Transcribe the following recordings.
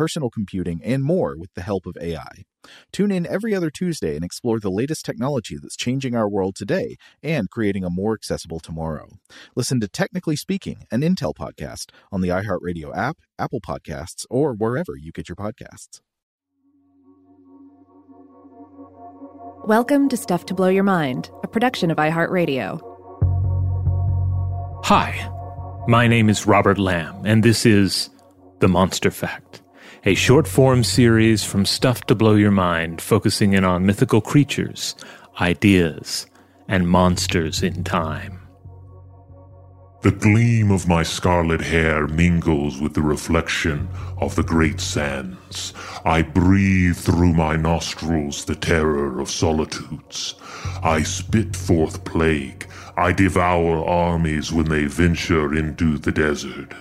personal computing, and more with the help of AI. Tune in every other Tuesday and explore the latest technology that's changing our world today and creating a more accessible tomorrow. Listen to Technically Speaking, an Intel podcast on the iHeartRadio app, Apple Podcasts, or wherever you get your podcasts. Welcome to Stuff to Blow Your Mind, a production of iHeartRadio. Hi, my name is Robert Lamb, and this is The Monster Fact, a short form series from Stuff to Blow Your Mind focusing in on mythical creatures, ideas, and monsters in time. The gleam of my scarlet hair mingles with the reflection of the great sands. I breathe through my nostrils the terror of solitudes. I spit forth plague. I devour armies when they venture into the desert.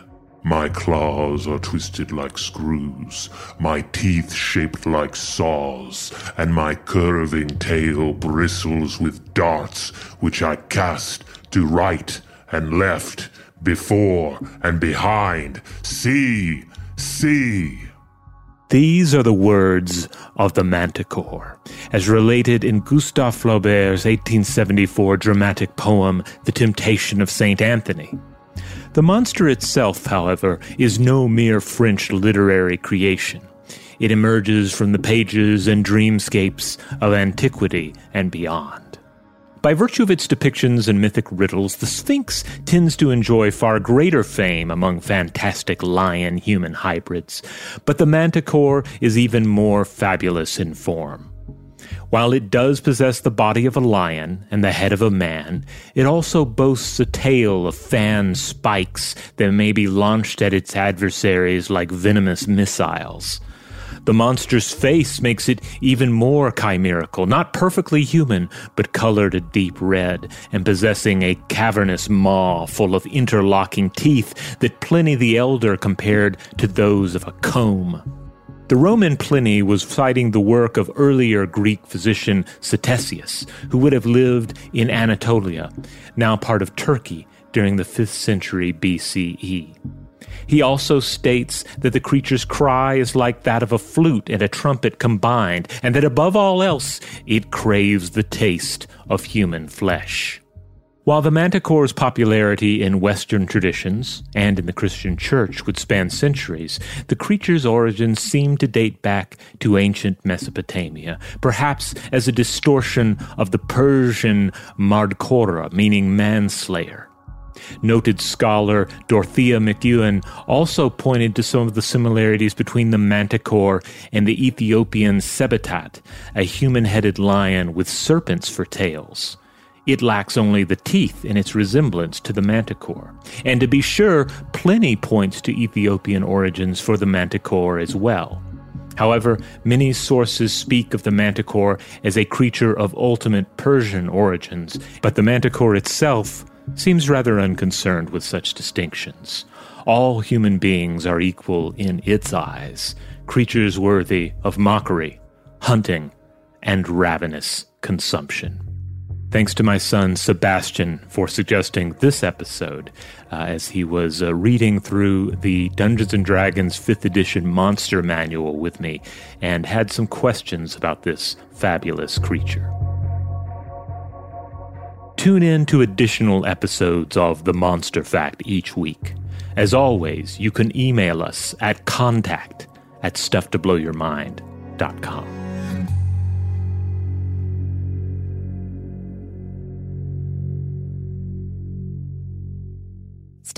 My claws are twisted like screws, my teeth shaped like saws, and my curving tail bristles with darts which I cast to right and left, before and behind. See, see. These are the words of the Manticore, as related in Gustave Flaubert's 1874 dramatic poem, The Temptation of St. Anthony. The monster itself, however, is no mere French literary creation. It emerges from the pages and dreamscapes of antiquity and beyond. By virtue of its depictions and mythic riddles, the Sphinx tends to enjoy far greater fame among fantastic lion human hybrids, but the Manticore is even more fabulous in form. While it does possess the body of a lion and the head of a man, it also boasts a tail of fan spikes that may be launched at its adversaries like venomous missiles. The monster's face makes it even more chimerical, not perfectly human, but colored a deep red and possessing a cavernous maw full of interlocking teeth that Pliny the Elder compared to those of a comb. The Roman Pliny was citing the work of earlier Greek physician Ctesias, who would have lived in Anatolia, now part of Turkey, during the 5th century BCE. He also states that the creature's cry is like that of a flute and a trumpet combined, and that above all else, it craves the taste of human flesh. While the manticore's popularity in Western traditions and in the Christian church would span centuries, the creature's origins seem to date back to ancient Mesopotamia, perhaps as a distortion of the Persian Mardkora, meaning manslayer. Noted scholar Dorothea McEwen also pointed to some of the similarities between the manticore and the Ethiopian sebetat, a human headed lion with serpents for tails. It lacks only the teeth in its resemblance to the manticore. And to be sure, Pliny points to Ethiopian origins for the manticore as well. However, many sources speak of the manticore as a creature of ultimate Persian origins, but the manticore itself seems rather unconcerned with such distinctions. All human beings are equal in its eyes, creatures worthy of mockery, hunting, and ravenous consumption. Thanks to my son Sebastian for suggesting this episode uh, as he was uh, reading through the Dungeons and Dragons 5th edition monster manual with me and had some questions about this fabulous creature. Tune in to additional episodes of The Monster Fact each week. As always, you can email us at contact at stufftoblowyourmind.com.